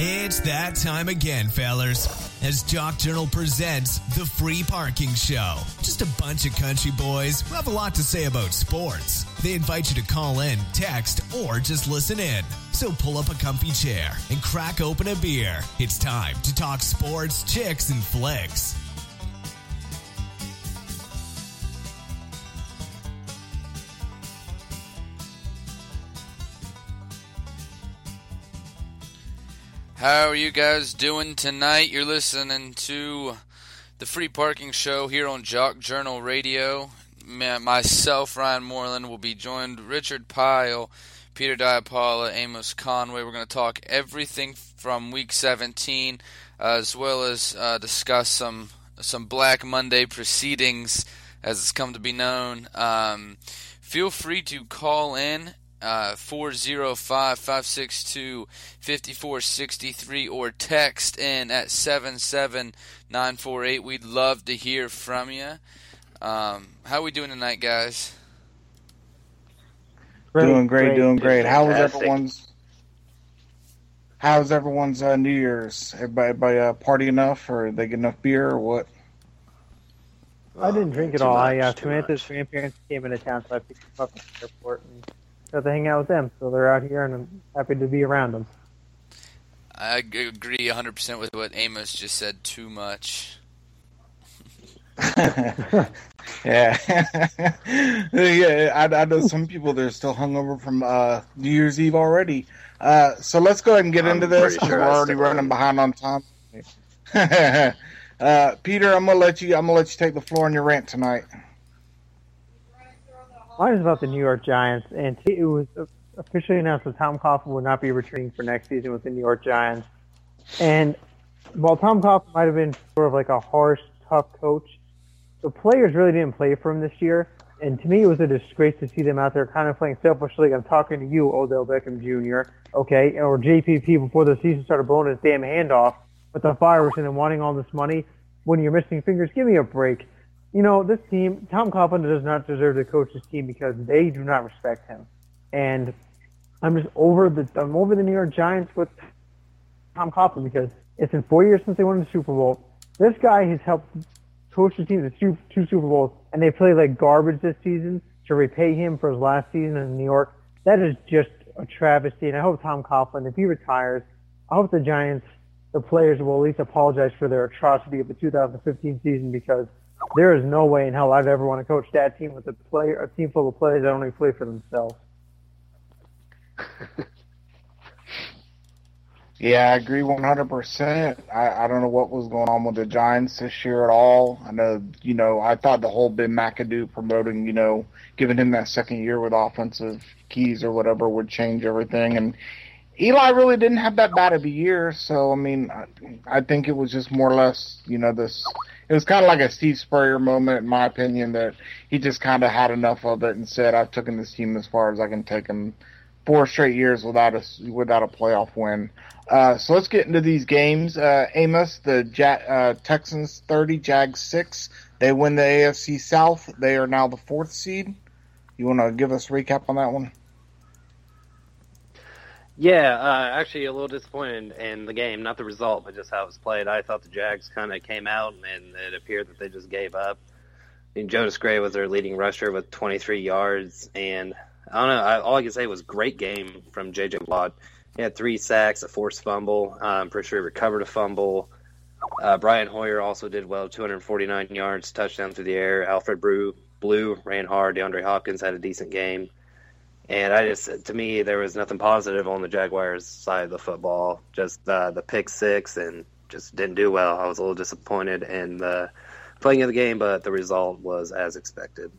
It's that time again, fellers, as Jock Journal presents The Free Parking Show. Just a bunch of country boys who have a lot to say about sports. They invite you to call in, text, or just listen in. So pull up a comfy chair and crack open a beer. It's time to talk sports, chicks, and flicks. How are you guys doing tonight? You're listening to the Free Parking Show here on Jock Journal Radio. Myself, Ryan Moreland, will be joined Richard Pyle, Peter Diapala, Amos Conway. We're going to talk everything from Week 17, uh, as well as uh, discuss some some Black Monday proceedings, as it's come to be known. Um, feel free to call in uh, 405-562-5463 or text in at 77948. We'd love to hear from you. Um, how we doing tonight, guys? Great, doing great, great, doing great. How was everyone's How's everyone's uh, New Year's? Everybody, everybody uh, party enough, or they get enough beer, or what? I didn't drink at all. Much, I uh, Samantha's grandparents came into town, so I picked them up at the airport and got to hang out with them. So they're out here, and I'm happy to be around them. I agree 100% with what Amos just said. Too much. yeah, yeah. I, I, know some people that are still hungover from uh, New Year's Eve already. Uh, so let's go ahead and get I'm into this. Sure we're already running behind on time. uh, Peter, I'm gonna let you. I'm gonna let you take the floor on your rant tonight. Mine is about the New York Giants, and it was officially announced that Tom Coughlin will not be returning for next season with the New York Giants. And while Tom Coughlin might have been sort of like a harsh, tough coach, the players really didn't play for him this year. And to me, it was a disgrace to see them out there kind of playing selfishly. I'm talking to you, Odell Beckham Jr., okay, or JPP before the season started blowing his damn hand off with the fireworks and then wanting all this money when you're missing fingers. Give me a break you know, this team, Tom Coughlin does not deserve to coach this team because they do not respect him. And I'm just over the I'm over the New York Giants with Tom Coughlin because it's been four years since they won the Super Bowl. This guy has helped coach the team to two, two Super Bowls, and they play like garbage this season to repay him for his last season in New York. That is just a travesty. And I hope Tom Coughlin, if he retires, I hope the Giants, the players, will at least apologize for their atrocity of the 2015 season because there is no way in hell I'd ever want to coach that team with a player, a team full of players that only play for themselves. yeah, I agree 100%. I, I don't know what was going on with the Giants this year at all. I know, you know, I thought the whole Ben McAdoo promoting, you know, giving him that second year with offensive keys or whatever would change everything. And Eli really didn't have that bad of a year. So, I mean, I, I think it was just more or less, you know, this – it was kind of like a Steve Spurrier moment, in my opinion, that he just kind of had enough of it and said, "I've taken this team as far as I can take them." Four straight years without a without a playoff win. Uh, so let's get into these games. Uh, Amos, the ja- uh, Texans thirty, Jags six. They win the AFC South. They are now the fourth seed. You want to give us a recap on that one? Yeah, uh, actually, a little disappointed in the game, not the result, but just how it was played. I thought the Jags kind of came out, and it appeared that they just gave up. Jonas Gray was their leading rusher with 23 yards, and I don't know. I, all I can say was great game from J.J. Watt. He had three sacks, a forced fumble. I'm pretty sure he recovered a fumble. Uh, Brian Hoyer also did well, 249 yards, touchdown through the air. Alfred Blue ran hard. DeAndre Hopkins had a decent game. And I just, to me, there was nothing positive on the Jaguars side of the football. Just uh, the pick six and just didn't do well. I was a little disappointed in the playing of the game, but the result was as expected.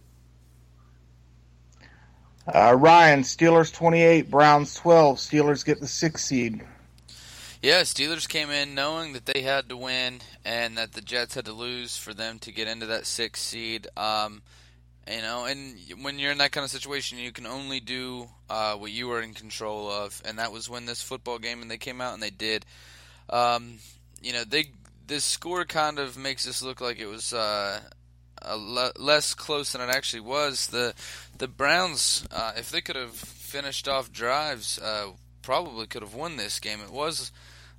Uh, Ryan, Steelers 28, Browns 12. Steelers get the sixth seed. Yeah, Steelers came in knowing that they had to win and that the Jets had to lose for them to get into that sixth seed. Um, you know, and when you're in that kind of situation, you can only do uh, what you are in control of, and that was when this football game and they came out and they did. Um, you know, they this score kind of makes this look like it was uh, le- less close than it actually was. The the Browns, uh, if they could have finished off drives, uh, probably could have won this game. It was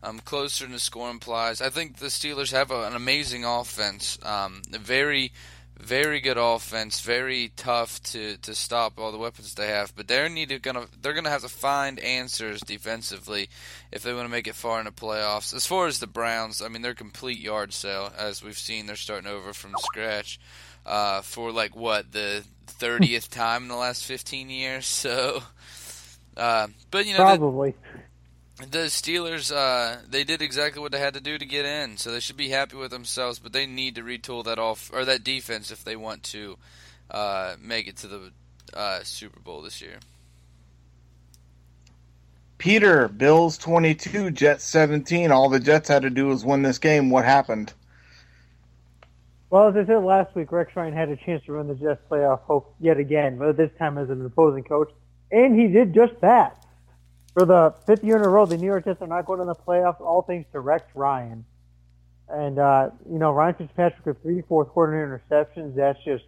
um, closer than the score implies. I think the Steelers have a, an amazing offense, um, very, very good offense, very tough to, to stop all the weapons they have. But they're needed gonna they're gonna have to find answers defensively if they want to make it far in the playoffs. As far as the Browns, I mean they're complete yard sale as we've seen. They're starting over from scratch uh, for like what the thirtieth time in the last fifteen years. So, uh, but you know, Probably. the, the Steelers uh, they did exactly what they had to do to get in, so they should be happy with themselves. But they need to retool that off or that defense if they want to uh, make it to the uh, Super Bowl this year. Peter, Bills 22, Jets 17. All the Jets had to do was win this game. What happened? Well, as I said last week, Rex Ryan had a chance to run the Jets playoff hope yet again, but this time as an opposing coach, and he did just that. For the fifth year in a row, the New York Jets are not going to the playoffs, all thanks to Rex Ryan. And, uh, you know, Ryan Fitzpatrick with three fourth quarter interceptions, that's just,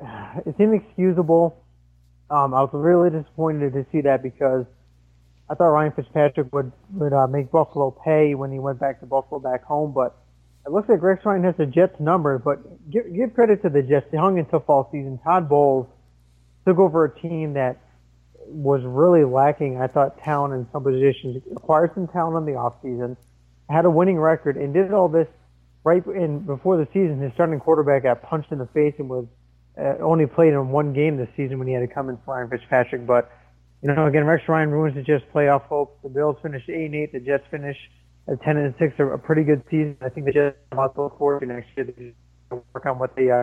it's inexcusable. Um, I was really disappointed to see that because I thought Ryan Fitzpatrick would, would uh, make Buffalo pay when he went back to Buffalo back home, but it looks like Rex Ryan has the Jets number, but give, give credit to the Jets. They hung in tough all season. Todd Bowles took over a team that was really lacking, I thought, talent in some positions, acquired some talent in the offseason, had a winning record, and did all this right in before the season. His starting quarterback got punched in the face and was uh, only played in one game this season when he had to come in for Ryan Fitzpatrick. But, you know, again, Rex Ryan ruins the Jets' playoff hope. The Bills finished 8 and 8. The Jets finish at 10 and 6 a pretty good season. I think the Jets have a to look forward to next year. They work on what they uh,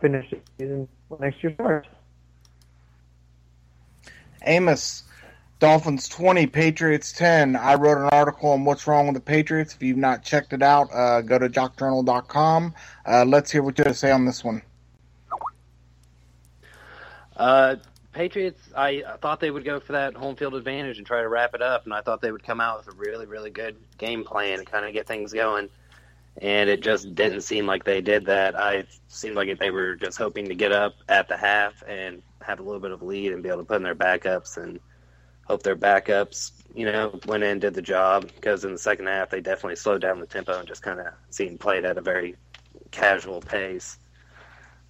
finish the season next year starts. Amos, Dolphins 20, Patriots 10. I wrote an article on what's wrong with the Patriots. If you've not checked it out, uh, go to jockjournal.com. Uh, let's hear what you have to say on this one. Uh, Patriots, I thought they would go for that home field advantage and try to wrap it up, and I thought they would come out with a really, really good game plan and kind of get things going. And it just didn't seem like they did that. I seemed like they were just hoping to get up at the half and have a little bit of lead and be able to put in their backups and hope their backups, you know, went in did the job. Because in the second half, they definitely slowed down the tempo and just kind of seemed played at a very casual pace.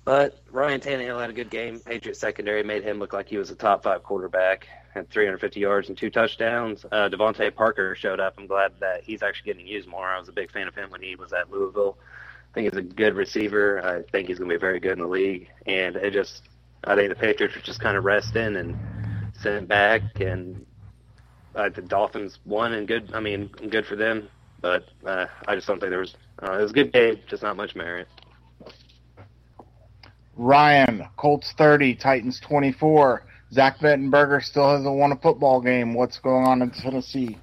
But Ryan Tannehill had a good game. Patriots secondary made him look like he was a top five quarterback. Had 350 yards and two touchdowns. Uh, DeVante Parker showed up. I'm glad that he's actually getting used more. I was a big fan of him when he was at Louisville. I think he's a good receiver. I think he's going to be very good in the league. And it just, I think the Patriots were just kind of resting and sent back. And uh, the Dolphins won and good. I mean, good for them. But uh, I just don't think there was. Uh, it was a good game, just not much merit. Ryan, Colts 30, Titans 24. Zach Mettenberger still hasn't won a football game. What's going on in Tennessee?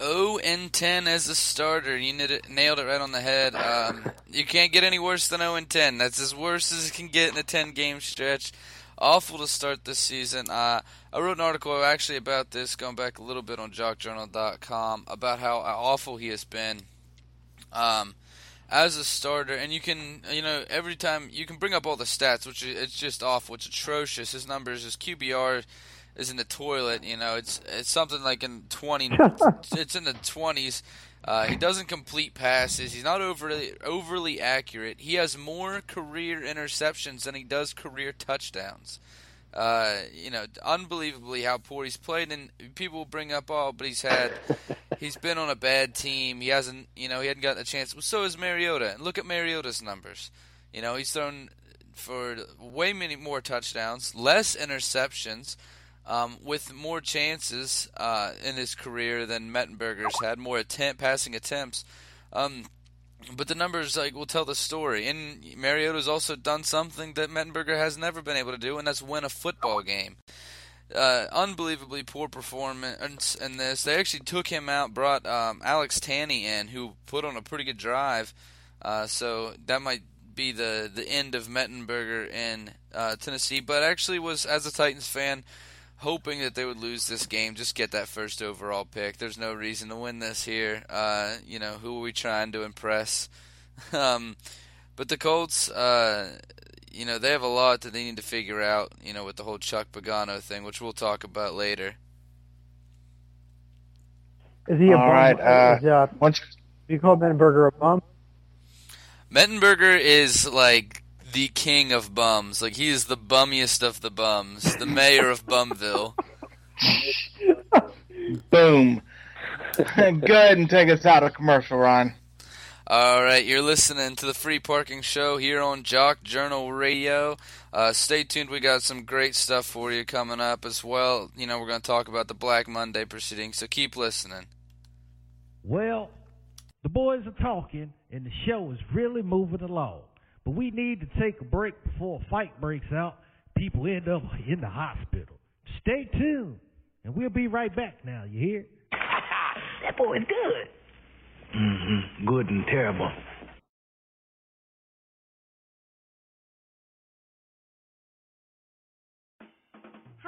0 and 10 as a starter. You nailed it right on the head. Um, you can't get any worse than 0 and 10. That's as worse as it can get in a 10 game stretch. Awful to start this season. Uh, I wrote an article actually about this, going back a little bit on jockjournal.com, about how awful he has been. Um, as a starter, and you can, you know, every time you can bring up all the stats, which is, it's just awful. It's atrocious. His numbers, his QBR is in the toilet. You know, it's it's something like in twenty. it's in the twenties. Uh, he doesn't complete passes. He's not overly overly accurate. He has more career interceptions than he does career touchdowns. Uh, you know, unbelievably how poor he's played. And people bring up, oh, but he's had, he's been on a bad team. He hasn't, you know, he hadn't gotten a chance. Well, so has Mariota. And look at Mariota's numbers. You know, he's thrown for way many more touchdowns, less interceptions, um, with more chances uh, in his career than Mettenberger's had, more attempt passing attempts. Um, but the numbers like will tell the story. And Mariota's also done something that Mettenberger has never been able to do, and that's win a football game. Uh, unbelievably poor performance in this. They actually took him out, brought um, Alex Tanney in, who put on a pretty good drive. Uh, so that might be the the end of Mettenberger in uh, Tennessee. But actually, was as a Titans fan, hoping that they would lose this game, just get that first overall pick. There's no reason to win this here. Uh, you know, who are we trying to impress? um, but the Colts, uh, you know, they have a lot that they need to figure out, you know, with the whole Chuck Pagano thing, which we'll talk about later. Is he a All bum? right, uh, Is, uh, Once do you call Mettenberger a bum? Mettenberger is like the king of bums. Like he is the bummiest of the bums, the mayor of Bumville. boom. Go ahead and take us out of commercial, Ron. All right, you're listening to the Free Parking Show here on Jock Journal Radio. Uh, stay tuned. We got some great stuff for you coming up as well. You know, we're going to talk about the Black Monday proceedings, so keep listening. Well, the boys are talking, and the show is really moving along. But we need to take a break before a fight breaks out. People end up in the hospital. Stay tuned, and we'll be right back now. You hear? that boy is good. Mm-hmm. Good and terrible.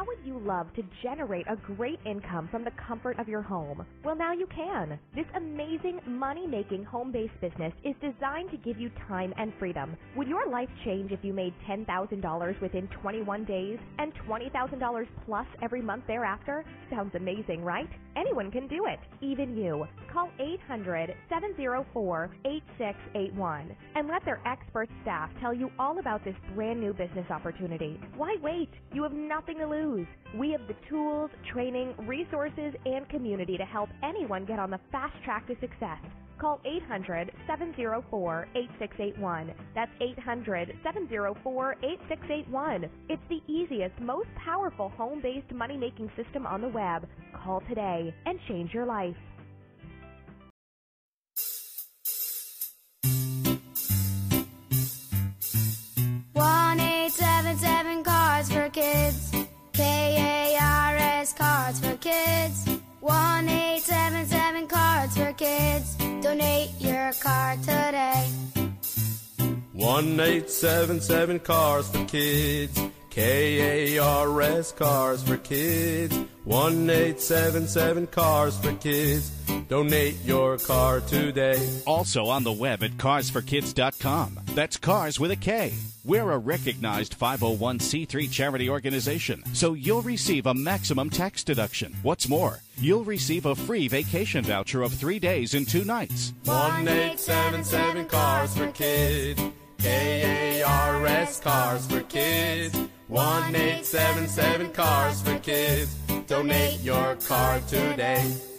How would you love to generate a great income from the comfort of your home? Well, now you can. This amazing money making home based business is designed to give you time and freedom. Would your life change if you made $10,000 within 21 days and $20,000 plus every month thereafter? Sounds amazing, right? Anyone can do it, even you. Call 800 704 8681 and let their expert staff tell you all about this brand new business opportunity. Why wait? You have nothing to lose. We have the tools, training, resources, and community to help anyone get on the fast track to success. Call 800 704 8681. That's 800 704 8681. It's the easiest, most powerful home based money making system on the web. Call today and change your life. Donate your car today. 1877 Cars for Kids. K A R S Cars for Kids. 1877 Cars for Kids. Donate your car today. Also on the web at carsforkids.com. That's cars with a K. We're a recognized 501c3 charity organization, so you'll receive a maximum tax deduction. What's more, you'll receive a free vacation voucher of three days and two nights. 1877 Cars for Kids. K A R S Cars for Kids. 1877 Cars for Kids. Donate your car today.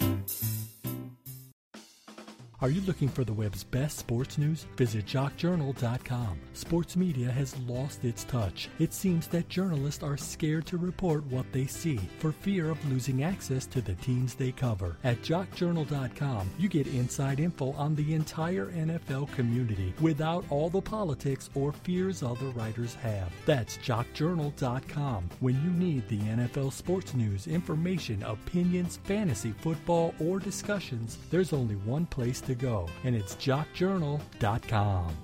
Are you looking for the web's best sports news? Visit jockjournal.com. Sports media has lost its touch. It seems that journalists are scared to report what they see for fear of losing access to the teams they cover. At jockjournal.com, you get inside info on the entire NFL community without all the politics or fears other writers have. That's jockjournal.com. When you need the NFL sports news, information, opinions, fantasy, football, or discussions, there's only one place to go, and it's jockjournal.com.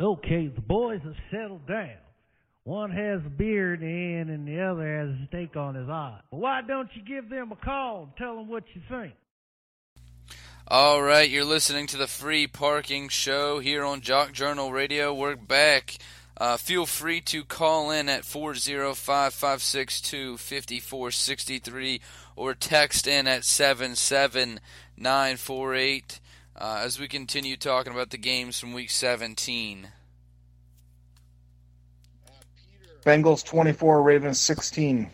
Okay, the boys have settled down. One has a beer in the end, and the other has a steak on his eye. Why don't you give them a call and tell them what you think? All right, you're listening to the Free Parking Show here on Jock Journal Radio. We're back. Uh, feel free to call in at 405 562 5463 or text in at 77948 uh, as we continue talking about the games from week 17. Bengals 24, Ravens 16.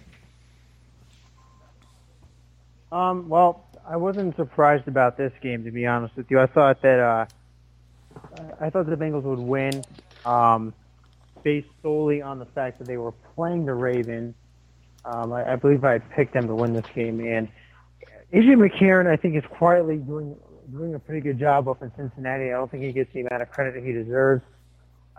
Um, well, I wasn't surprised about this game to be honest with you. I thought that uh, I thought the Bengals would win, um, based solely on the fact that they were playing the Ravens. Um, I, I believe I picked them to win this game, and AJ McCarron, I think, is quietly doing doing a pretty good job up in Cincinnati. I don't think he gets the amount of credit that he deserves.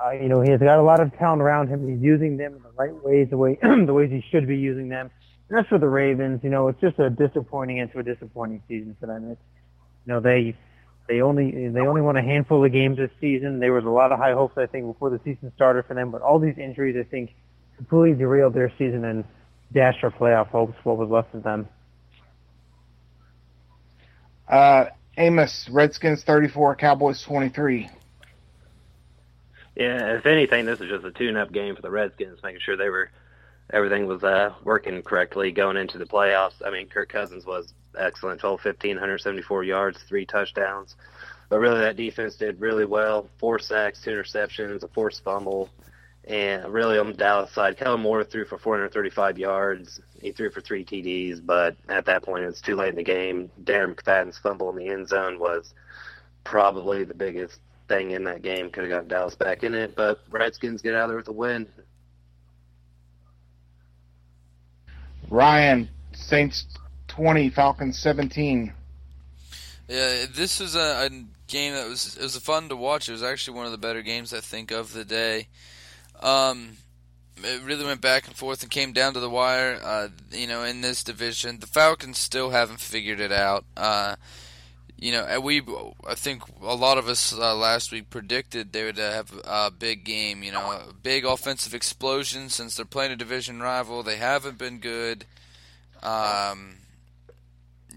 Uh, you know, he's got a lot of talent around him. He's using them in the right ways, the way the ways he should be using them. And as for the Ravens, you know, it's just a disappointing into a disappointing season for them. It's, you know, they they only they only won a handful of games this season. There was a lot of high hopes, I think, before the season started for them, but all these injuries, I think, completely derailed their season and dashed their playoff hopes. What was left of them. Uh, Amos, Redskins 34, Cowboys 23. Yeah, if anything, this is just a tune-up game for the Redskins, making sure they were everything was uh, working correctly going into the playoffs. I mean, Kirk Cousins was excellent 12 15, 174 yards, three touchdowns. But really, that defense did really well. Four sacks, two interceptions, a forced fumble. And really, on the Dallas side, Kellen Moore threw for 435 yards. He threw for three TDs, but at that point, it's too late in the game. Darren McFadden's fumble in the end zone was probably the biggest thing in that game. Could have gotten Dallas back in it, but Redskins get out of there with a win. Ryan, Saints 20, Falcons 17. Yeah, this was a, a game that was it was fun to watch. It was actually one of the better games I think of the day. Um, it really went back and forth and came down to the wire. Uh, you know, in this division, the Falcons still haven't figured it out. Uh, you know, we I think a lot of us uh, last week predicted they would have a big game. You know, a big offensive explosion since they're playing a division rival. They haven't been good. Um,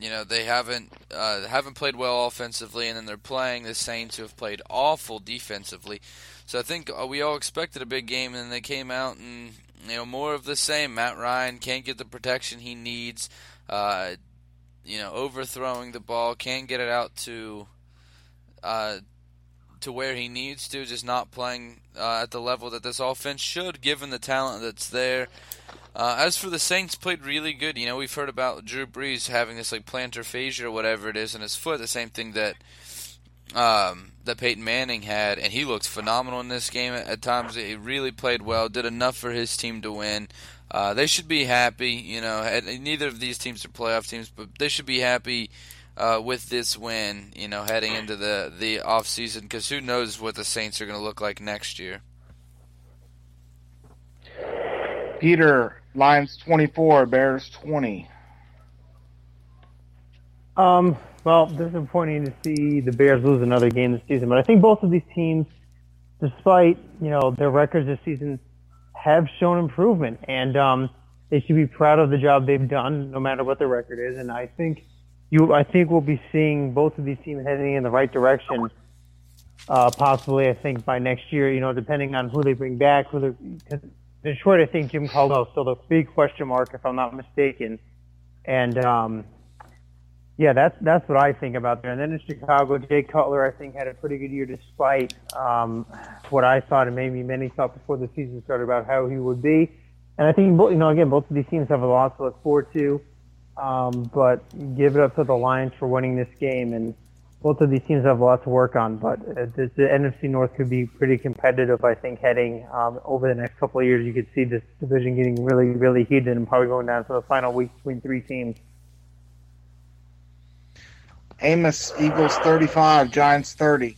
you know, they haven't uh, haven't played well offensively, and then they're playing the Saints who have played awful defensively. So I think uh, we all expected a big game, and they came out and you know more of the same. Matt Ryan can't get the protection he needs. Uh, you know, overthrowing the ball, can't get it out to uh, to where he needs to, just not playing uh, at the level that this offense should, given the talent that's there. Uh, as for the Saints, played really good. You know, we've heard about Drew Brees having this like plantar fascia or whatever it is in his foot, the same thing that um, that Peyton Manning had, and he looked phenomenal in this game. At, at times, he really played well, did enough for his team to win. Uh, they should be happy. You know, neither of these teams are playoff teams, but they should be happy uh, with this win. You know, heading into the the off season, because who knows what the Saints are going to look like next year. Peter, Lions 24, Bears 20. Um, well, disappointing to see the Bears lose another game this season, but I think both of these teams, despite you know their records this season, have shown improvement, and um, they should be proud of the job they've done, no matter what the record is. And I think you, I think we'll be seeing both of these teams heading in the right direction. Uh, possibly, I think by next year, you know, depending on who they bring back, who they, Detroit, I think Jim Caldwell still the big question mark, if I'm not mistaken. And um, yeah, that's that's what I think about there. And then in Chicago, Jay Cutler, I think, had a pretty good year despite um, what I thought and maybe many thought before the season started about how he would be. And I think, you know, again, both of these teams have a lot to look forward to. Um, but give it up to the Lions for winning this game. And both of these teams have a lot to work on. But uh, the, the NFC North could be pretty competitive, I think, heading um, over the next couple of years. You could see this division getting really, really heated and probably going down to the final week between three teams. Amos, Eagles 35, Giants 30.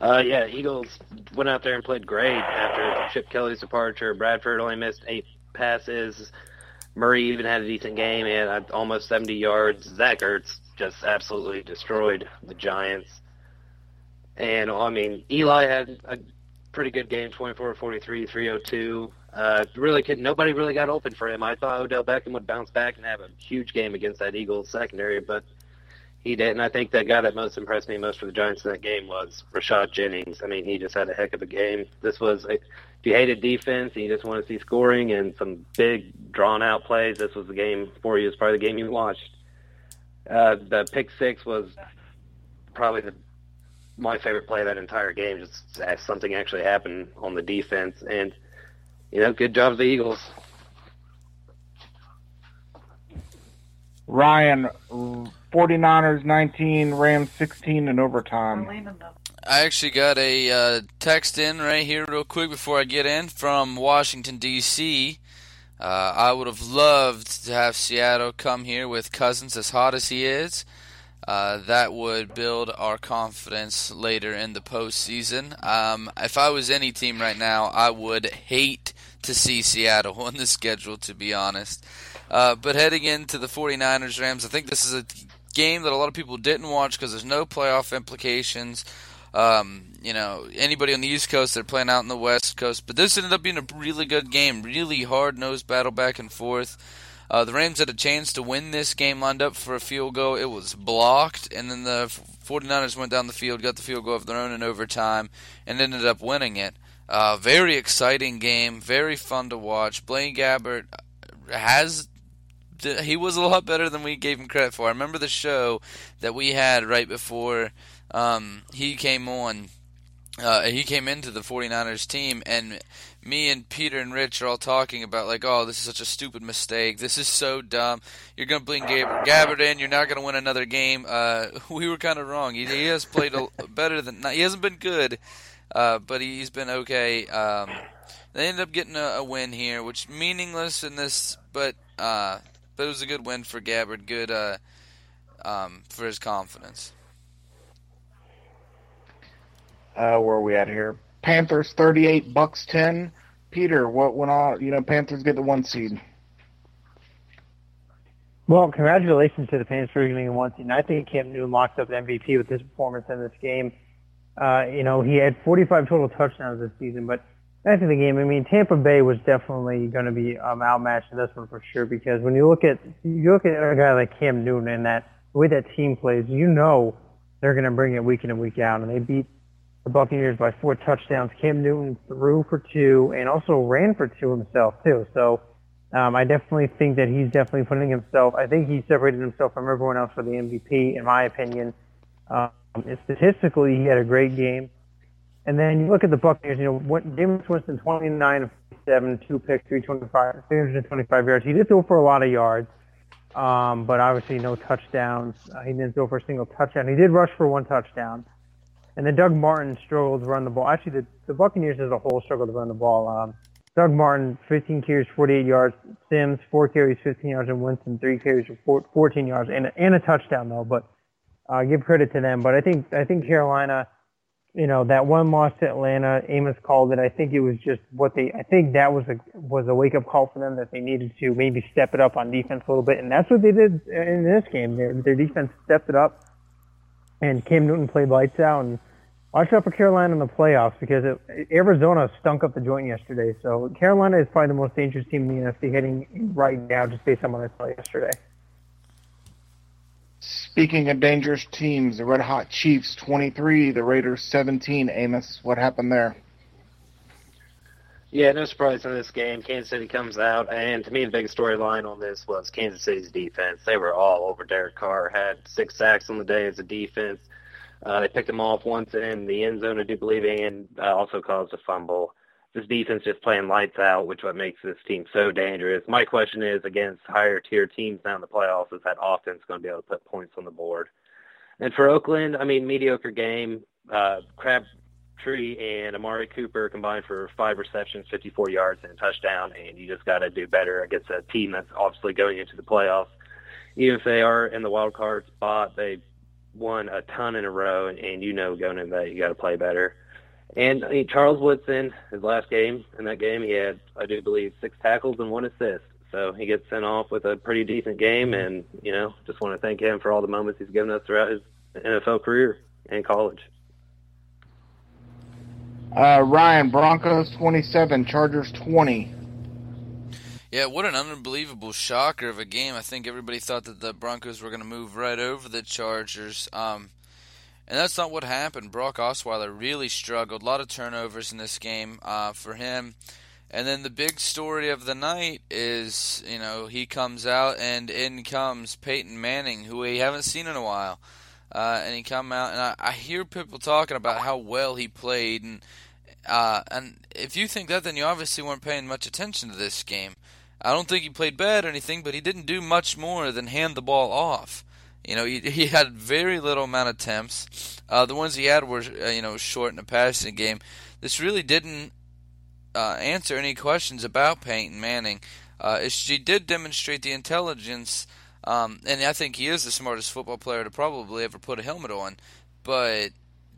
Uh, yeah, Eagles went out there and played great after Chip Kelly's departure. Bradford only missed eight passes. Murray even had a decent game. He had almost 70 yards. Zach Ertz just absolutely destroyed the Giants. And, I mean, Eli had a pretty good game 24 43, 302. Uh, really, could, nobody really got open for him. I thought Odell Beckham would bounce back and have a huge game against that Eagles secondary, but he didn't. I think the guy that most impressed me most for the Giants in that game was Rashad Jennings. I mean, he just had a heck of a game. This was, a, if you hated defense and you just want to see scoring and some big drawn out plays, this was the game for you. It's probably the game you watched. Uh, the pick six was probably the my favorite play of that entire game. Just as something actually happened on the defense and you know, good job, the Eagles. Ryan, 49ers 19, Rams 16 in overtime. I actually got a uh, text in right here, real quick, before I get in from Washington, D.C. Uh, I would have loved to have Seattle come here with Cousins as hot as he is. Uh, that would build our confidence later in the postseason. Um, if I was any team right now, I would hate to see Seattle on the schedule, to be honest. Uh, but heading into the 49ers Rams, I think this is a game that a lot of people didn't watch because there's no playoff implications. Um, you know, anybody on the East Coast, they're playing out on the West Coast. But this ended up being a really good game, really hard nosed battle back and forth. Uh, the Rams had a chance to win this game, lined up for a field goal. It was blocked, and then the 49ers went down the field, got the field goal of their own in overtime, and ended up winning it. Uh, very exciting game, very fun to watch. Blaine Gabbert has he was a lot better than we gave him credit for. I remember the show that we had right before um, he came on. Uh, he came into the 49ers team, and me and Peter and Rich are all talking about like, oh, this is such a stupid mistake. This is so dumb. You're gonna bring Gab- Gabbert in. You're not gonna win another game. Uh, we were kind of wrong. He, he, has played a, better than. He hasn't been good, uh, but he's been okay. Um, they ended up getting a, a, win here, which meaningless in this, but uh, but it was a good win for Gabbert. Good uh, um, for his confidence. Uh, where are we at here? Panthers 38, Bucs 10. Peter, what went on? You know, Panthers get the one seed. Well, congratulations to the Panthers for getting the one seed. And I think Cam Newton locked up the MVP with his performance in this game. Uh, you know, he had 45 total touchdowns this season, but after the game, I mean, Tampa Bay was definitely going to be um, outmatched in this one for sure because when you look at you look at a guy like Cam Newton and that the way that team plays, you know they're going to bring it week in and week out, and they beat the Buccaneers by four touchdowns. Cam Newton threw for two and also ran for two himself too. So um, I definitely think that he's definitely putting himself. I think he separated himself from everyone else for the MVP, in my opinion. Um, statistically, he had a great game. And then you look at the Buccaneers. You know, what, Jameis Winston, 29 of 7, two picks, 325, 325 yards. He did throw for a lot of yards, um, but obviously no touchdowns. Uh, he didn't throw for a single touchdown. He did rush for one touchdown. And then Doug Martin struggled to run the ball. Actually, the, the Buccaneers as a whole struggled to run the ball. Um, Doug Martin, 15 carries, 48 yards. Sims, 4 carries, 15 yards. And Winston, 3 carries, 14 yards. And, and a touchdown, though. But uh, give credit to them. But I think I think Carolina, you know, that one loss to Atlanta, Amos called it. I think it was just what they. I think that was a was a wake up call for them that they needed to maybe step it up on defense a little bit, and that's what they did in this game. Their their defense stepped it up and Cam Newton played lights out. And watch out for Carolina in the playoffs because it, Arizona stunk up the joint yesterday. So Carolina is probably the most dangerous team in the NFC heading right now, just based on what I saw yesterday. Speaking of dangerous teams, the Red Hot Chiefs 23, the Raiders 17. Amos, what happened there? Yeah, no surprise in this game. Kansas City comes out, and to me, the biggest storyline on this was Kansas City's defense. They were all over Derek Carr. Had six sacks on the day as a defense. Uh, they picked him off once in the end zone, I do believe, and uh, also caused a fumble. This defense just playing lights out, which what makes this team so dangerous. My question is against higher tier teams now in the playoffs, is that offense going to be able to put points on the board? And for Oakland, I mean, mediocre game. Uh, Crab Tree and Amari Cooper combined for five receptions, 54 yards, and a touchdown. And you just got to do better against a team that's obviously going into the playoffs. Even if they are in the wild card spot, they won a ton in a row, and, and you know going into that you got to play better. And I mean, Charles Woodson, his last game in that game, he had I do believe six tackles and one assist. So he gets sent off with a pretty decent game, and you know just want to thank him for all the moments he's given us throughout his NFL career and college. Uh, Ryan, Broncos 27, Chargers 20. Yeah, what an unbelievable shocker of a game. I think everybody thought that the Broncos were going to move right over the Chargers. Um, and that's not what happened. Brock Osweiler really struggled. A lot of turnovers in this game uh, for him. And then the big story of the night is, you know, he comes out and in comes Peyton Manning, who we haven't seen in a while. Uh, and he come out, and I, I hear people talking about how well he played, and uh, and if you think that, then you obviously weren't paying much attention to this game. I don't think he played bad or anything, but he didn't do much more than hand the ball off. You know, he, he had very little amount of attempts. Uh, the ones he had were, uh, you know, short in the passing game. This really didn't uh, answer any questions about Peyton Manning. Uh, she did demonstrate the intelligence um, and I think he is the smartest football player to probably ever put a helmet on. But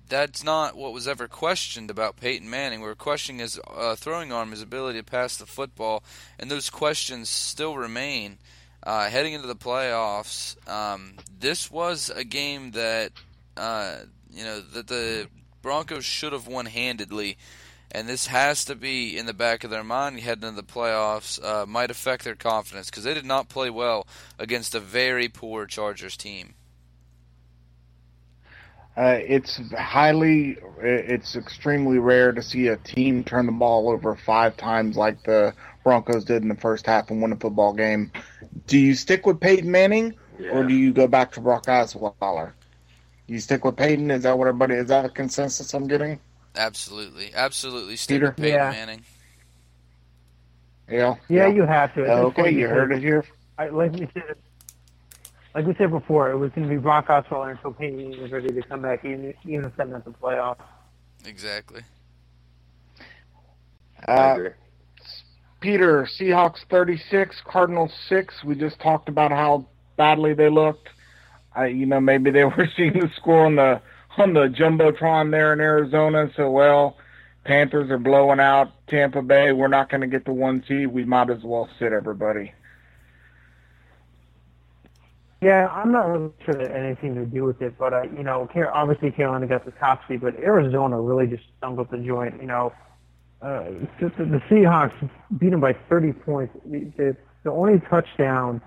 that's not what was ever questioned about Peyton Manning. We are questioning his uh, throwing arm, his ability to pass the football, and those questions still remain. Uh, heading into the playoffs, um, this was a game that uh, you know that the Broncos should have won handedly and this has to be in the back of their mind heading into the playoffs. Uh, might affect their confidence because they did not play well against a very poor Chargers team. Uh, it's highly, it's extremely rare to see a team turn the ball over five times like the Broncos did in the first half and win a football game. Do you stick with Peyton Manning Yeah. or do you go back to Brock Osweiler? You stick with Peyton? Is that what everybody? Is that a consensus I'm getting? Absolutely, absolutely. Stick Peter? with Peyton Yeah. Manning. Yeah. Yeah, you have to. At Okay, you heard it here. I, like we said, like we said before, it was going to be Brock Osweiler until Peyton Manning was ready to come back, even even if them at the playoffs. Exactly. Uh, Peter, Seahawks 36, Cardinals 6. We just talked about how badly they looked. I, you know, maybe they were seeing the score on the on the jumbotron there in Arizona. So, well, Panthers are blowing out Tampa Bay. We're not going to get the one seed. We might as well sit everybody. Yeah, I'm not really sure that anything to do with it, but uh, you know, obviously Carolina got the top seed, but Arizona really just stunk up the joint. You know, uh, the, the Seahawks beat them by 30 points. The, the only touchdown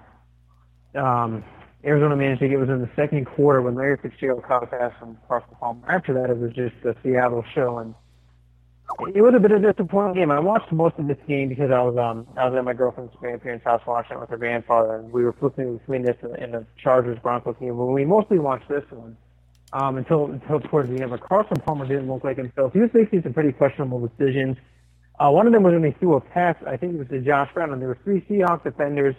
um, Arizona managed to get was in the second quarter when Larry Fitzgerald caught a pass from Carson Palmer. After that, it was just a Seattle show, and it would have been a disappointing game. I watched most of this game because I was um I was at my girlfriend's grandparents' house watching it with her grandfather, and we were flipping between this and, and the Chargers Broncos game. But we mostly watched this one um until until towards the end. But Carson Palmer didn't look like himself. He was making some pretty questionable decisions. Uh, one of them was when he threw a pass. I think it was to Josh Brown, and there were three Seahawks defenders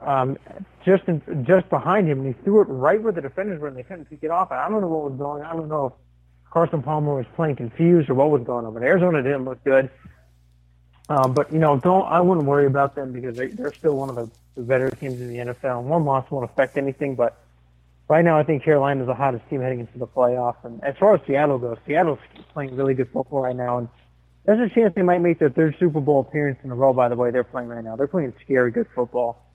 um, just in, just behind him, and he threw it right where the defenders were, and they couldn't it off. And I don't know what was going. on. I don't know if Carson Palmer was playing confused or what was going on. But Arizona didn't look good. Um, but you know, don't I wouldn't worry about them because they, they're still one of the, the better teams in the NFL. And one loss won't affect anything. But right now, I think Carolina is the hottest team heading into the playoffs. And as far as Seattle goes, Seattle's playing really good football right now, and there's a chance they might make their third Super Bowl appearance in a row. By the way, they're playing right now. They're playing scary good football.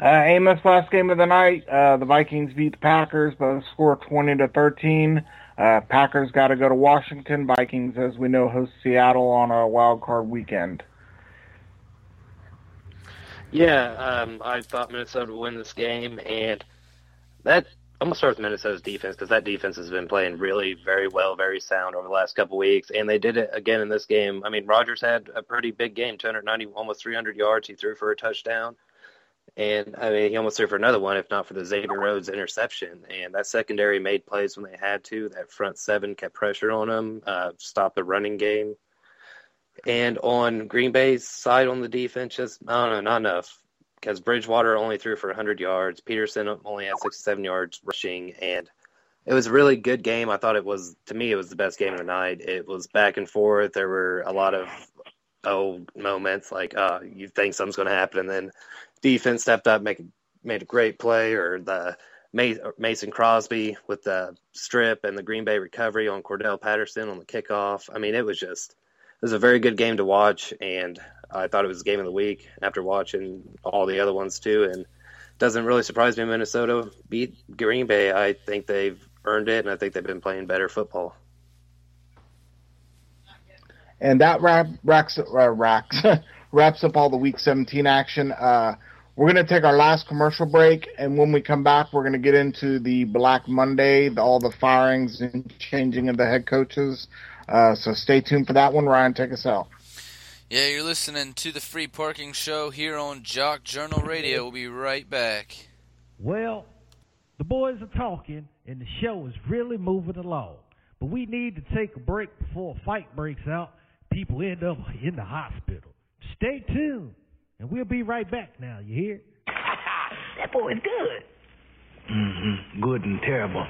Uh, Amos, last game of the night, uh, the Vikings beat the Packers by a score of 20 to 13. Uh, Packers got to go to Washington. Vikings, as we know, host Seattle on a wild card weekend. Yeah, um, I thought Minnesota would win this game, and that I'm gonna start with Minnesota's defense because that defense has been playing really very well, very sound over the last couple weeks, and they did it again in this game. I mean, Rodgers had a pretty big game, 290, almost 300 yards. He threw for a touchdown, and I mean, he almost threw for another one, if not for the Xavier Rhodes interception. And that secondary made plays when they had to. That front seven kept pressure on them, uh, stopped the running game. And on Green Bay's side on the defense, just I don't know, not enough. Because Bridgewater only threw for 100 yards, Peterson only had 67 yards rushing, and it was a really good game. I thought it was, to me, it was the best game of the night. It was back and forth. There were a lot of oh moments like uh, you think something's going to happen, and then defense stepped up, make made a great play, or the Mason Crosby with the strip and the Green Bay recovery on Cordarrelle Patterson on the kickoff. I mean, it was just it was a very good game to watch, and I thought it was game of the week after watching all the other ones too. And doesn't really surprise me Minnesota beat Green Bay. I think they've earned it, and I think they've been playing better football. And that wrap, racks, uh, wraps up all the Week 17 action. Uh, we're going to take our last commercial break, and when we come back, we're going to get into the Black Monday, the, all the firings and changing of the head coaches. Uh, so stay tuned for that one. Ryan, take us out. Yeah, you're listening to the Free Parking Show here on Jock Journal Radio. We'll be right back. Well, the boys are talking, and the show is really moving along. But we need to take a break before a fight breaks out. People end up in the hospital. Stay tuned, and we'll be right back now. You hear? That boy is good. Mm-hmm. Good and terrible.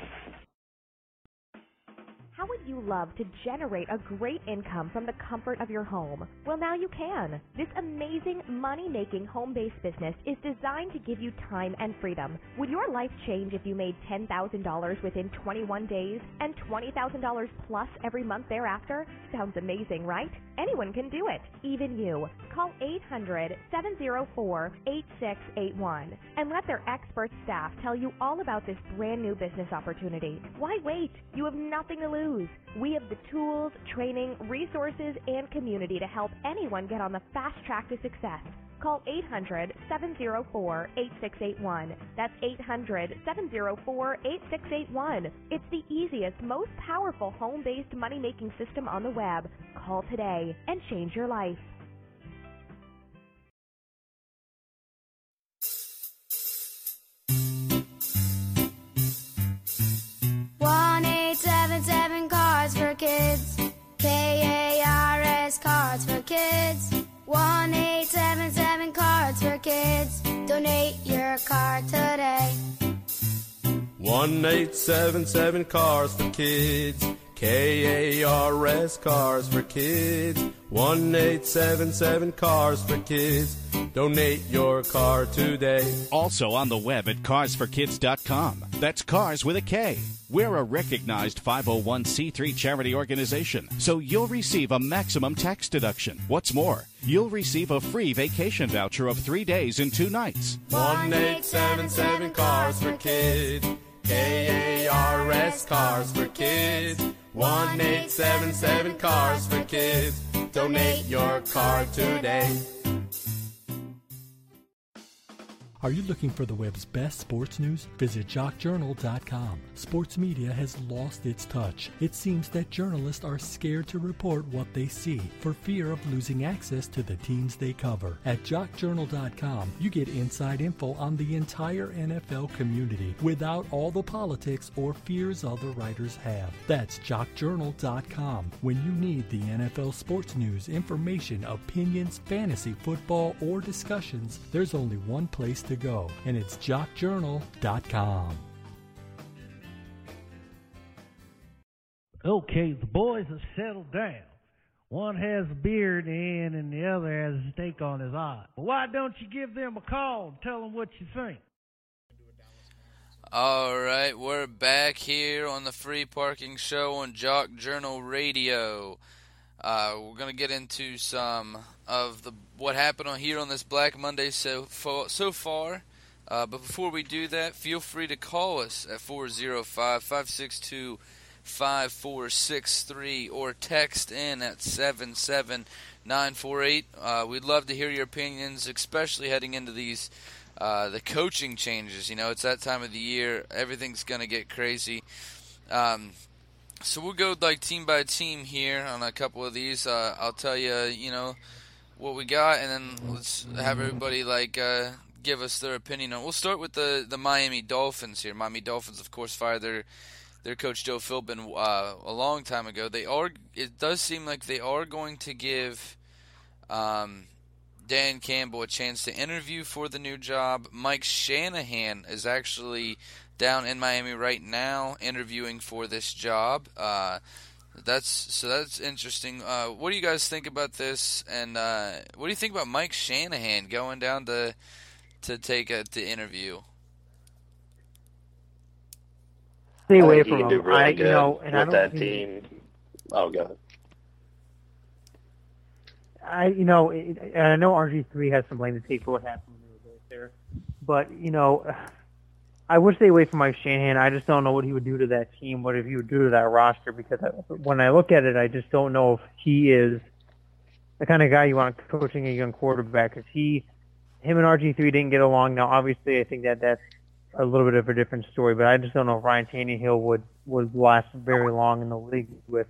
How would you love to generate a great income from the comfort of your home? Well, now you can. This amazing money making home based business is designed to give you time and freedom. Would your life change if you made $10,000 within 21 days and $20,000 plus every month thereafter? Sounds amazing, right? Anyone can do it, even you. Call 800 704 8681 and let their expert staff tell you all about this brand new business opportunity. Why wait? You have nothing to lose. We have the tools, training, resources, and community to help anyone get on the fast track to success. Call 800 704 8681. That's 800 704 8681. It's the easiest, most powerful home based money making system on the web. Call today and change your life. One eight seven seven Cars for Kids. K A R S Cars for Kids. One eight seven seven Cars for Kids. Donate your card today. One eight seven seven cars for kids. K A R S cars for kids. One eight seven seven cars for kids. Donate your car today. Also on the web at carsforkids.com. That's cars with a K. We're a recognized 501c3 charity organization, so you'll receive a maximum tax deduction. What's more, you'll receive a free vacation voucher of three days and two nights. One eight seven seven cars for kids. K A R S cars for kids. One eight seven seven cars for kids. Donate your car today. Are you looking for the web's best sports news? Visit jockjournal.com. Sports media has lost its touch. It seems that journalists are scared to report what they see for fear of losing access to the teams they cover. At jockjournal.com, you get inside info on the entire NFL community without all the politics or fears other writers have. That's jockjournal.com. When you need the NFL sports news, information, opinions, fantasy football, or discussions, there's only one place to go, and it's jockjournal.com. Okay, the boys have settled down. One has a beard in and the other has a steak on his eye. Well, why don't you give them a call and tell them what you think? All right, we're back here on the Free Parking Show on Jock Journal Radio. Uh, we're gonna get into some of the what happened on here on this Black Monday so far. So far. Uh, but before we do that, feel free to call us at 405 562 5463 or text in at 77948. Uh, we'd love to hear your opinions, especially heading into these uh, the coaching changes. You know, it's that time of the year; everything's going to get crazy. Um, so we'll go like team by team here on a couple of these. Uh, I'll tell you, you know, what we got, and then let's have everybody like uh, give us their opinion on. We'll start with the the Miami Dolphins here. Miami Dolphins, of course, fired their their coach Joe Philbin uh, a long time ago. They are. It does seem like they are going to give. Um, Dan Campbell a chance to interview for the new job. Mike Shanahan is actually down in Miami right now interviewing for this job. Uh, that's so that's interesting. Uh, what do you guys think about this? And uh, what do you think about Mike Shanahan going down to to take a to interview? Stay away from him. really I, you know, and I don't that think- team. Oh, go ahead. I, you know, it, and I know RG3 has some blame to take for what happened when they were both there, but you know, I would stay away from Mike Shanahan. I just don't know what he would do to that team, what if he would do to that roster, because I, when I look at it, I just don't know if he is the kind of guy you want coaching a young quarterback. Because he, him and RG3 didn't get along. Now, obviously, I think that that's a little bit of a different story, but I just don't know if Ryan Tannehill would would last very long in the league with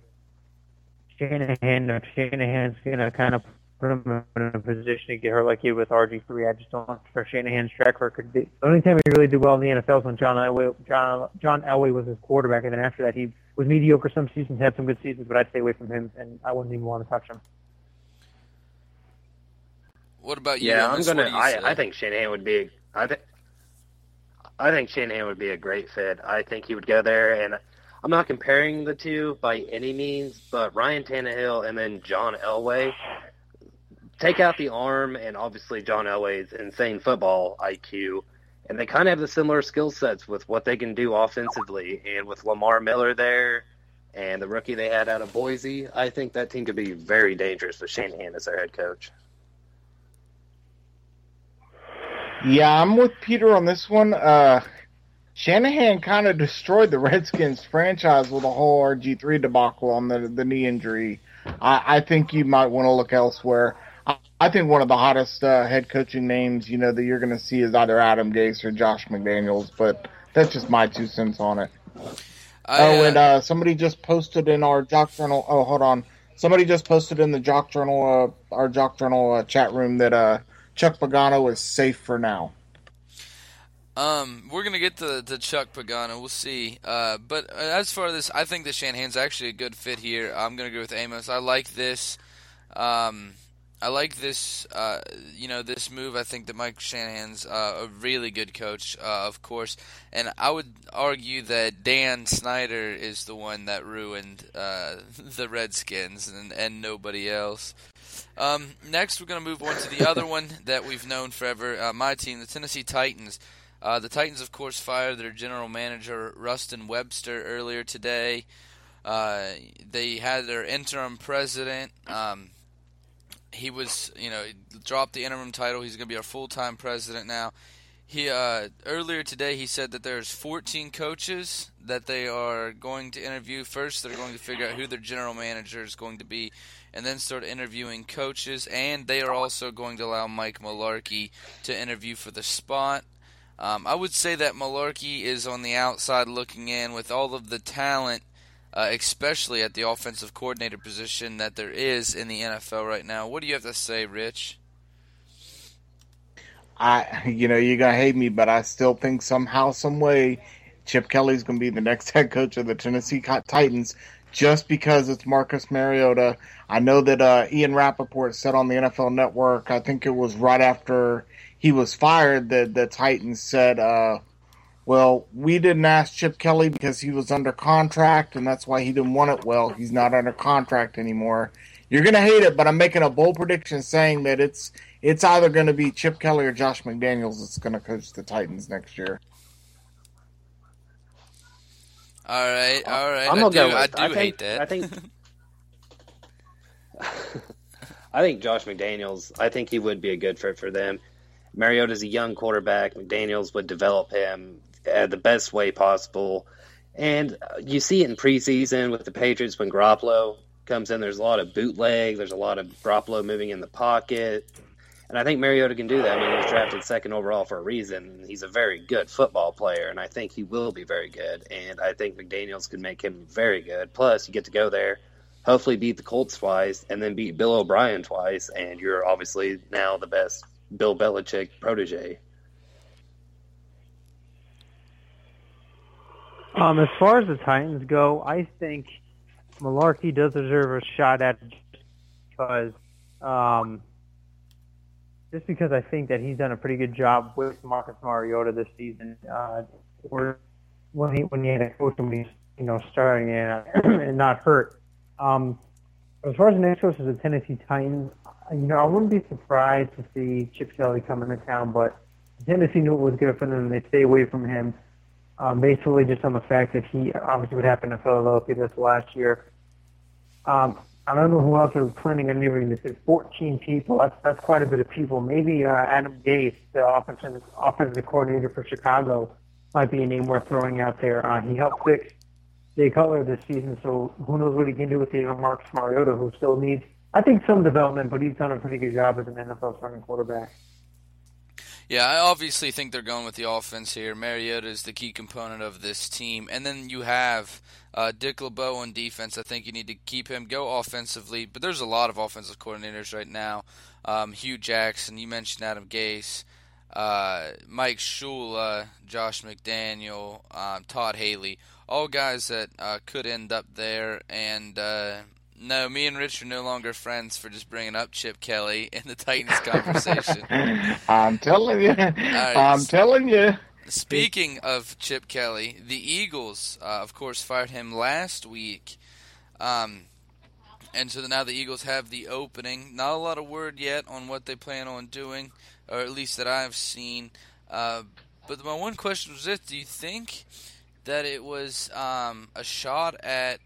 Shanahan, if Shanahan's to kind of put him in a position to get hurt like he did with RG3, I just don't know for Shanahan's track record. The only time he really did well in the NFL was when John Elway, John, John Elway was his quarterback, and then after that he was mediocre some seasons, had some good seasons, but I'd stay away from him, and I wouldn't even want to touch him. What about you? Yeah, I'm gonna. What do you I, say? I think Shanahan would be. I think. I think Shanahan would be a great fit. I think he would go there, and I'm not comparing the two by any means, but Ryan Tannehill and then John Elway. Take out the arm, and obviously John Elway's insane football IQ, and they kind of have the similar skill sets with what they can do offensively. And with Lamar Miller there, and the rookie they had out of Boise, I think that team could be very dangerous with Shanahan as their head coach. Yeah, I'm with Peter on this one. Uh, Shanahan kind of destroyed the Redskins franchise with a whole RG3 debacle on the the knee injury. I, I think you might want to look elsewhere. I think one of the hottest uh, head coaching names, you know, that you're going to see is either Adam Gase or Josh McDaniels, but that's just my two cents on it. I, oh, uh, and uh, somebody just posted in our Jock Journal. Oh, hold on. Somebody just posted in the Jock Journal, uh, our Jock Journal uh, chat room that uh, Chuck Pagano is safe for now. Um, we're gonna get to, to Chuck Pagano. We'll see. Uh, but as far as this, I think the Shanahan's actually a good fit here. I'm gonna go with Amos. I like this. Um, I like this. Uh, you know, this move. I think that Mike Shanahan's uh, a really good coach, uh, of course, and I would argue that Dan Snyder is the one that ruined uh, the Redskins and and nobody else. Um, next, we're going to move on to the other one that we've known forever. Uh, my team, the Tennessee Titans. Uh, the Titans, of course, fired their general manager Ruston Webster earlier today. Uh, they had their interim president. Um, he was, you know, dropped the interim title. He's going to be our full-time president now. He uh, earlier today he said that there's 14 coaches that they are going to interview. First, they're going to figure out who their general manager is going to be, and then start interviewing coaches. And they are also going to allow Mike Mularkey to interview for the spot. Um, I would say that Mularkey is on the outside looking in with all of the talent, uh, especially at the offensive coordinator position that there is in the NFL right now. What do you have to say, Rich? I, you know, you're gonna hate me, but I still think somehow, some way, Chip Kelly's gonna be the next head coach of the Tennessee Titans, just because it's Marcus Mariota. I know that uh, Ian Rapoport said on the NFL Network, I think it was right after he was fired, that the Titans said, uh, "Well, we didn't ask Chip Kelly because he was under contract, and that's why he didn't want it. Well, he's not under contract anymore." You're gonna hate it, but I'm making a bold prediction saying that it's it's either going to be Chip Kelly or Josh McDaniels that's going to coach the Titans next year. All right, uh, all right. I'm I gonna do, go I do I think, hate that. I think. I think Josh McDaniels. I think he would be a good fit for them. Mariota's a young quarterback. McDaniels would develop him uh, the best way possible, and uh, you see it in preseason with the Patriots when Garoppolo comes in. There's a lot of bootleg. There's a lot of Garoppolo moving in the pocket. And I think Mariota can do that. I mean, he was drafted second overall for a reason. He's a very good football player, and I think he will be very good. And I think McDaniels could make him very good. Plus, you get to go there, hopefully beat the Colts twice, and then beat Bill O'Brien twice, and you're obviously now the best Bill Belichick protege. Um, as far as the Titans go, I think Mularkey does deserve a shot at because um, just because I think that he's done a pretty good job with Marcus Mariota this season. Uh, or when he when he had a coach when he's you know starting and, and not hurt. Um, as far as the next coach is the Tennessee Titans, you know I wouldn't be surprised to see Chip Kelly come into town, but Tennessee knew it was good for them. And they stay away from him. Um, basically, just on the fact that he obviously would happen to Philadelphia this last year. Um, I don't know who else are planning on interviewing. This is 14 people. That's that's quite a bit of people. Maybe uh, Adam Gase, the offensive offensive coordinator for Chicago, might be a name worth throwing out there. Uh, he helped fix Jay Cutler this season, so who knows what he can do with the Marcus Mariota, who still needs, I think, some development, but he's done a pretty good job as an NFL starting quarterback. Yeah, I obviously think they're going with the offense here. Mariota is the key component of this team, and then you have uh, Dick LeBeau on defense. I think you need to keep him go offensively, but there's a lot of offensive coordinators right now. Um, Hue Jackson, you mentioned Adam Gase, uh, Mike Shula, Josh McDaniel, um, Todd Haley, all guys that uh, could end up there, and uh, no, me and Rich are no longer friends for just bringing up Chip Kelly in the Titans conversation. I'm telling you. right. I'm telling you. Speaking of Chip Kelly, the Eagles, uh, of course, fired him last week. Um, and so now the Eagles have the opening. Not a lot of word yet on what they plan on doing, or at least that I've seen. Uh, but my one question was this Do you think that it was um, a shot at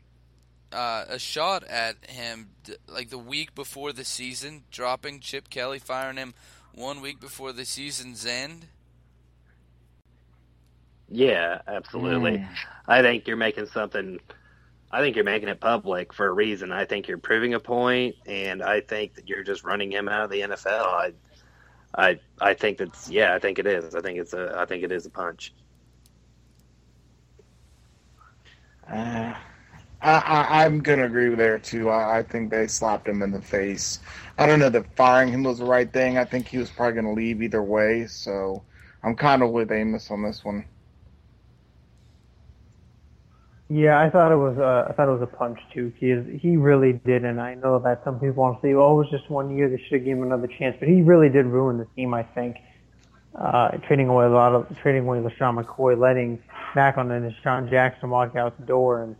uh, a shot at him like the week before the season, dropping Chip Kelly, firing him one week before the season's end? Yeah, absolutely. Mm. I think you're making something. I think you're making it public for a reason. I think you're proving a point, and I think that you're just running him out of the NFL. I, I, I think that's yeah. I think it is. I think it's a. I think it is a punch. Uh, I, I'm gonna agree with there too. I, I think they slapped him in the face. I don't know that firing him was the right thing. I think he was probably gonna leave either way. So I'm kind of with Amos on this one. Yeah, I thought it was a, I thought it was a punch too. He he really did, and I know that some people want to say, "Oh, it was just one year; they should have given him another chance." But he really did ruin the team. I think uh, trading away a lot of trading away LeSean McCoy, letting back on the DeSean Jackson walk out the door, and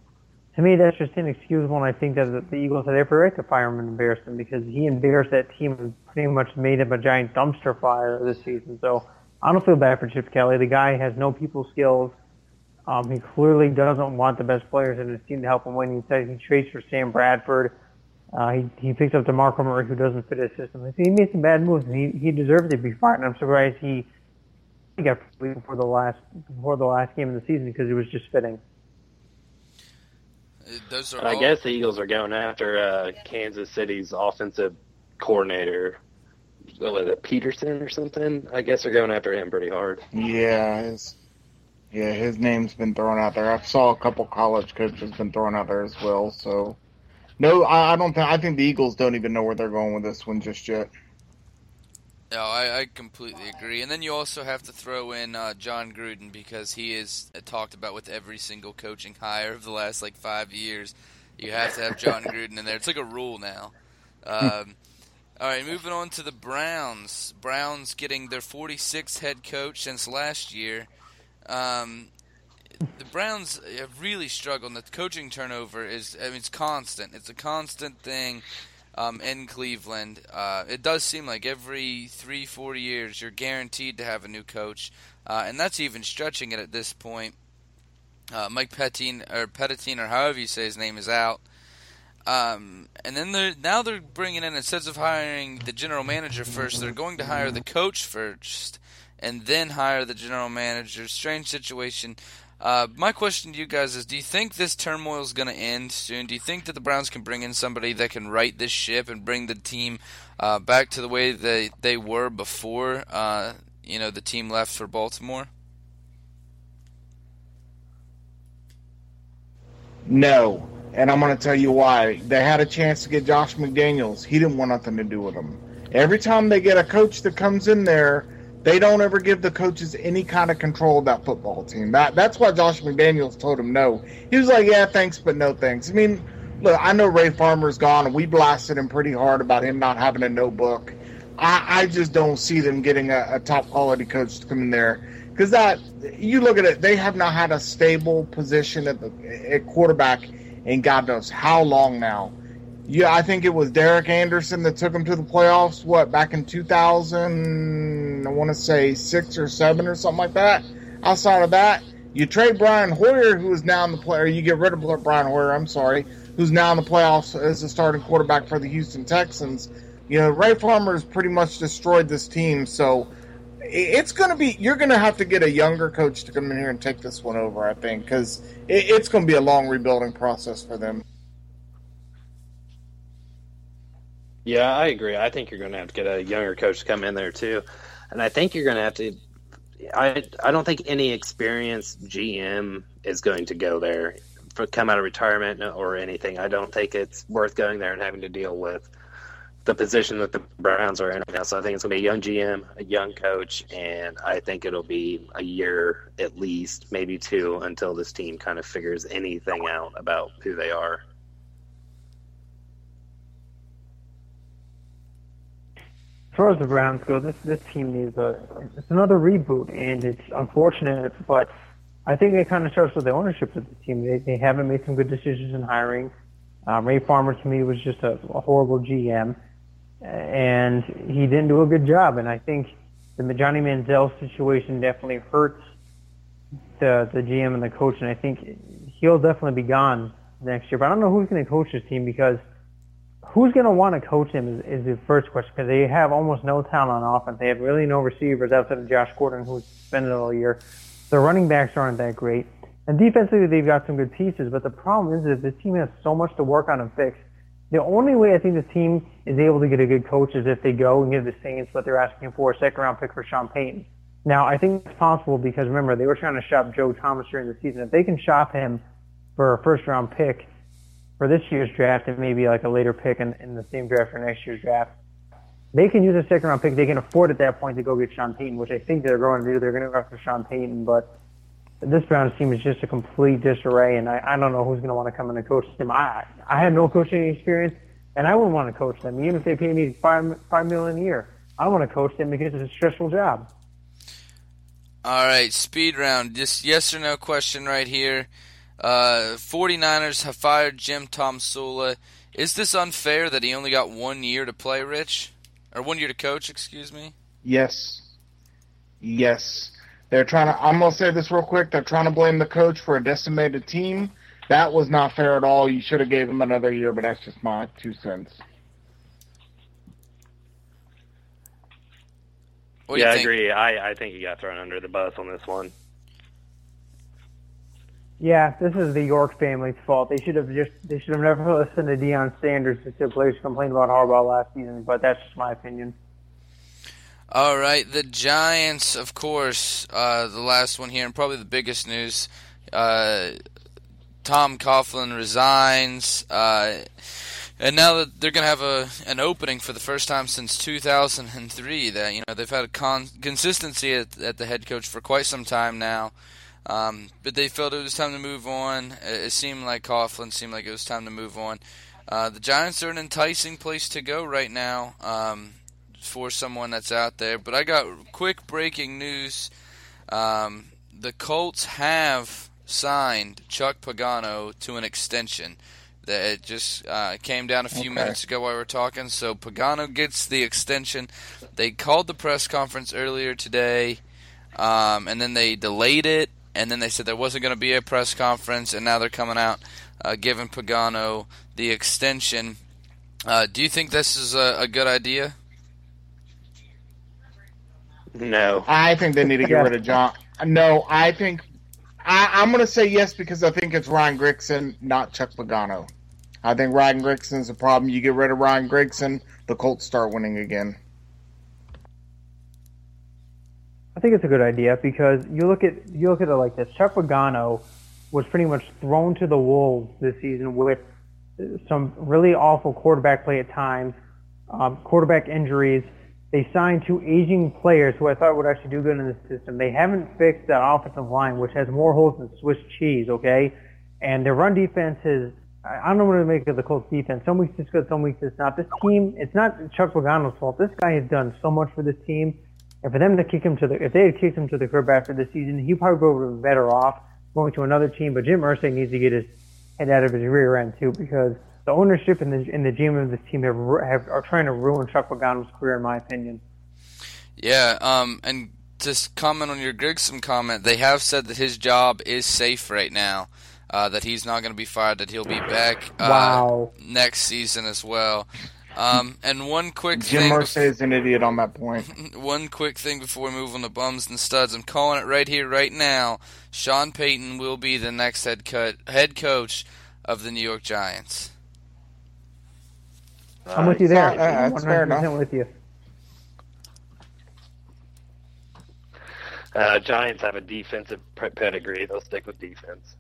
to me, that's just inexcusable. And I think that the, Eagles had every right to fire him and embarrass him because he embarrassed that team and pretty much made him a giant dumpster fire this season. So I don't feel bad for Chip Kelly. The guy has no people skills. Um, he clearly doesn't want the best players in his team to help him win. He said he trades for Sam Bradford. Uh, he he picks up DeMarco Murray, who doesn't fit his system. He made some bad moves, and he he deserved to be fired. And I'm surprised he he got before the last before the last game of the season because he was just fitting. Those are I all- guess the Eagles are going after uh, Kansas City's offensive coordinator. What was it, Pederson or something? I guess they're going after him pretty hard. Yeah, his yeah his name's been thrown out there. I saw a couple college coaches been thrown out there as well. So no, I, I don't think I think the Eagles don't even know where they're going with this one just yet. No, I, I completely agree. And then you also have to throw in uh, Jon Gruden because he is uh, talked about with every single coaching hire of the last like five years. You have to have Jon Gruden in there. It's like a rule now. Um, all right, moving on to the Browns. Browns getting their 46th head coach since last year. Um, the Browns have really struggled. And the coaching turnover is, I mean, it's constant. It's a constant thing um, in Cleveland. Uh, it does seem like every three, four years you're guaranteed to have a new coach, uh, and that's even stretching it at this point. Uh, Mike Pettine or Pettine or however you say his name is out. Um, and then they're now they're bringing in instead of hiring the general manager first, they're going to hire the coach first, and then hire the general manager. Strange situation. Uh, my question to you guys is: Do you think this turmoil is going to end soon? Do you think that the Browns can bring in somebody that can right this ship and bring the team uh, back to the way they they were before? Uh, you know, the team left for Baltimore. No, and I'm going to tell you why. They had a chance to get Josh McDaniels. He didn't want nothing to do with them. Every time they get a coach that comes in there, they don't ever give the coaches any kind of control of that football team. That that's why Josh McDaniels told him no. He was like, "Yeah, thanks, but no thanks." I mean, look, I know Ray Farmer's gone, and we blasted him pretty hard about him not having a notebook. I, I just don't see them getting a, a top quality coach to come in there because that you look at it, they have not had a stable position at the at quarterback in God knows how long now. Yeah, I think it was Derek Anderson that took them to the playoffs. What back in 2000? I want to say six or seven or something like that. Outside of that, you trade Brian Hoyer, who is now in the player. you get rid of Brian Hoyer. I'm sorry, who's now in the playoffs as a starting quarterback for the Houston Texans. You know, Ray Farmer has pretty much destroyed this team. So it's going to be you're going to have to get a younger coach to come in here and take this one over. I think because it's going to be a long rebuilding process for them. Yeah, I agree. I think you're going to have to get a younger coach to come in there too, and I think you're going to have to. I I don't think any experienced GM is going to go there for come out of retirement or anything. I don't think it's worth going there and having to deal with the position that the Browns are in right now. So I think it's going to be a young GM, a young coach, and I think it'll be a year at least, maybe two, until this team kind of figures anything out about who they are. Far as the Browns go, this this team needs a it's another reboot, and it's unfortunate, but I think it kind of starts with the ownership of the team. They they haven't made some good decisions in hiring. Um, Ray Farmer to me was just a, a horrible GM, and he didn't do a good job. And I think the Johnny Manziel situation definitely hurts the the GM and the coach, and I think he'll definitely be gone next year. But I don't know who's going to coach this team because who's going to want to coach him is, is the first question because they have almost no talent on offense. They have really no receivers outside of Josh Gordon, who's suspended all year. Their running backs aren't that great. And defensively, they've got some good pieces, but the problem is that this team has so much to work on and fix. The only way I think the team is able to get a good coach is if they go and give the Saints what they're asking for, a second round pick for Sean Payton. Now, I think it's possible because remember, they were trying to shop Joe Thomas during the season. If they can shop him for a first round pick for this year's draft and maybe like a later pick in, in the same draft for next year's draft, they can use a second round pick. They can afford at that point to go get Sean Payton, which I think they're going to do. They're going to go after Sean Payton, but this Browns team is just a complete disarray, and I, I don't know who's going to want to come in and coach them. I I had no coaching experience, and I wouldn't want to coach them, even if they pay me five five million a year. I want to coach them because it's a stressful job. All right, speed round. Just yes or no question right here. Uh, 49ers have fired Jim Tomsula. Is this unfair that he only got one year to play, Rich? Or one year to coach, excuse me? Yes. Yes. They're trying to. I'm gonna say this real quick. They're trying to blame the coach for a decimated team. That was not fair at all. You should have gave him another year, but that's just my two cents. What yeah, I agree. I, I think he got thrown under the bus on this one. Yeah, this is the York family's fault. They should have just they should have never listened to Deion Sanders to players complain about Harbaugh last season. But that's just my opinion. All right, the Giants, of course, uh, the last one here, and probably the biggest news. Uh, Tom Coughlin resigns, uh, and now that they're going to have a an opening for the first time since 2003. That you know they've had a con- consistency at, at the head coach for quite some time now, um, but they felt it was time to move on. It, it seemed like Coughlin seemed like it was time to move on. Uh, the Giants are an enticing place to go right now. Um, for someone that's out there. But I got quick breaking news. Um, the Colts have signed Chuck Pagano to an extension. That it just uh, came down a few Okay. minutes ago while we were talking. So Pagano gets the extension. They called the press conference earlier today, um, and then they delayed it. And then they said there wasn't going to be a press conference, and now they're coming out uh, giving Pagano the extension. Uh, do you think this is a, a good idea? No. I think they need to get rid of John. No, I think I, I'm going to say yes because I think it's Ryan Grigson, not Chuck Pagano. I think Ryan Grigson's a problem. You get rid of Ryan Grigson, the Colts start winning again. I think it's a good idea because you look at you look at it like this. Chuck Pagano was pretty much thrown to the wolves this season with some really awful quarterback play at times, um, quarterback injuries. They signed two aging players who I thought would actually do good in the system. They haven't fixed that offensive line, which has more holes than Swiss cheese. Okay, and their run defense is. I don't know what to make of the Colts defense. Some weeks it's good, some weeks it's not. This team, it's not Chuck Pagano's fault. This guy has done so much for this team. And for them to kick him to the, if they had kicked him to the curb after the season, he probably would have been better off going to another team. But Jim Irsay needs to get his head out of his rear end too, because the ownership and the and the GM of this team have, have are trying to ruin Chuck Pagano's career, in my opinion. Yeah, um, and just comment on your Grigson comment. They have said that his job is safe right now. Uh, that he's not going to be fired. That he'll be back uh, Wow. next season as well. Um, and one quick Jim thing. Irsay is an idiot on that point. One quick thing before we move on to bums and studs. I'm calling it right here, right now. Sean Payton will be the next head cut head coach of the New York Giants. I'm with you there. Uh, that's fair 100% enough. with you. Uh, Giants have a defensive pedigree. They'll stick with defense.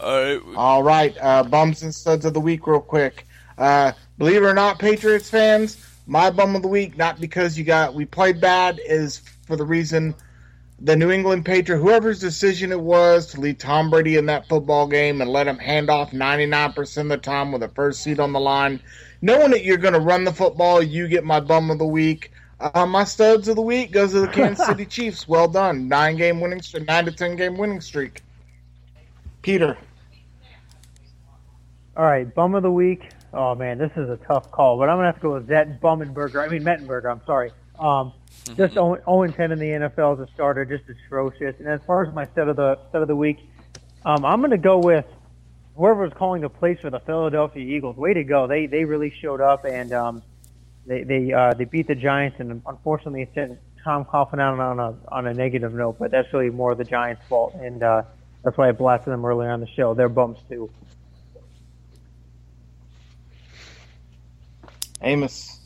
All right. All right, uh, bums and studs of the week, real quick. Uh, believe it or not, Patriots fans, my bum of the week, not because you got we played bad, is for the reason the New England Patriot, whoever's decision it was to leave Tom Brady in that football game and let him hand off 99% of the time with a first seat on the line, knowing that you're going to run the football, you get my bum of the week. Uh, my studs of the week goes to the Kansas City Chiefs. Well done, nine game winning streak, nine to ten game winning streak. Peter. All right, bum of the week. Oh man, this is a tough call, but I'm gonna have to go with Zet Bummenberger. I mean Mettenberger. I'm sorry. Um, just 0 and 10 in the NFL as a starter, just atrocious. And as far as my set of the set of the week, um, I'm gonna go with whoever was calling the plays for the Philadelphia Eagles. Way to go! They they really showed up and um, they they uh, they beat the Giants, and unfortunately it sent Tom Coughlin out on a on a negative note, but that's really more the Giants' fault, and uh, that's why I blasted them earlier on the show. They're bumps too. Amos.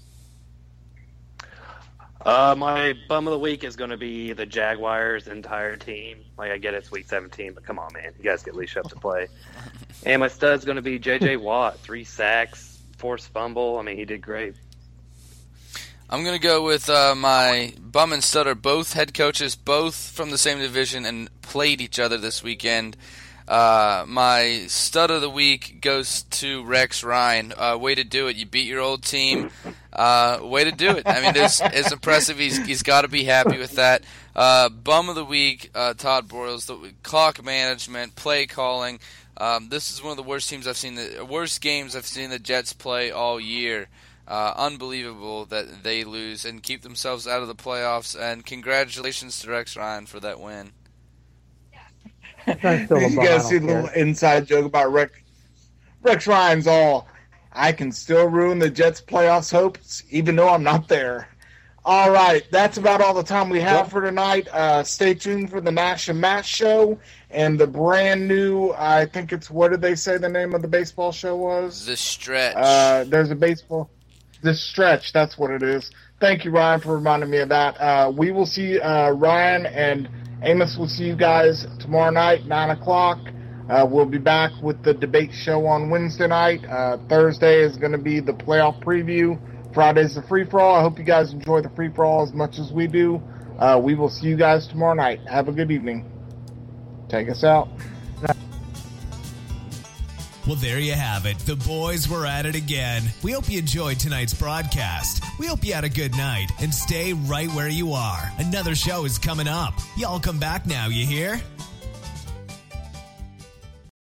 Uh, my bum of the week is going to be the Jaguars' entire team. Like I get it's week 17, but come on, man, you guys get leash up to play. and my stud's going to be J.J. Watt, three sacks, forced fumble. I mean, he did great. I'm going to go with uh, my bum and stutter, both head coaches, both from the same division, and played each other this weekend. Uh, my stud of the week goes to Rex Ryan. Uh, way to do it! You beat your old team. Uh, way to do it! I mean, it's, it's impressive. He's he's got to be happy with that. Uh, bum of the week, uh, Todd Bowles. The clock management, play calling. Um, this is one of the worst teams I've seen. The worst games I've seen the Jets play all year. Uh, unbelievable that they lose and keep themselves out of the playoffs. And congratulations to Rex Ryan for that win. you guys see the little inside joke about Rex? Rex Ryan's all. I can still ruin the Jets' playoffs hopes, even though I'm not there. All right, that's about all the time we have for tonight. Uh, stay tuned for the Nash and Matt show and the brand new. I think it's what did they say the name of the baseball show was? The Stretch. Uh, there's a baseball. The Stretch. That's what it is. Thank you, Ryan, for reminding me of that. Uh, we will see uh, Ryan and Amos. we'll see you guys tomorrow night, nine o'clock. Uh, we'll be back with the debate show on Wednesday night. Uh, Thursday is going to be the playoff preview. Friday's the free for all. I hope you guys enjoy the free for all as much as we do. Uh, we will see you guys tomorrow night. Have a good evening. Take us out. Well, there you have it. The boys were at it again. We hope you enjoyed tonight's broadcast. We hope you had a good night and stay right where you are. Another show is coming up. Y'all come back now, you hear?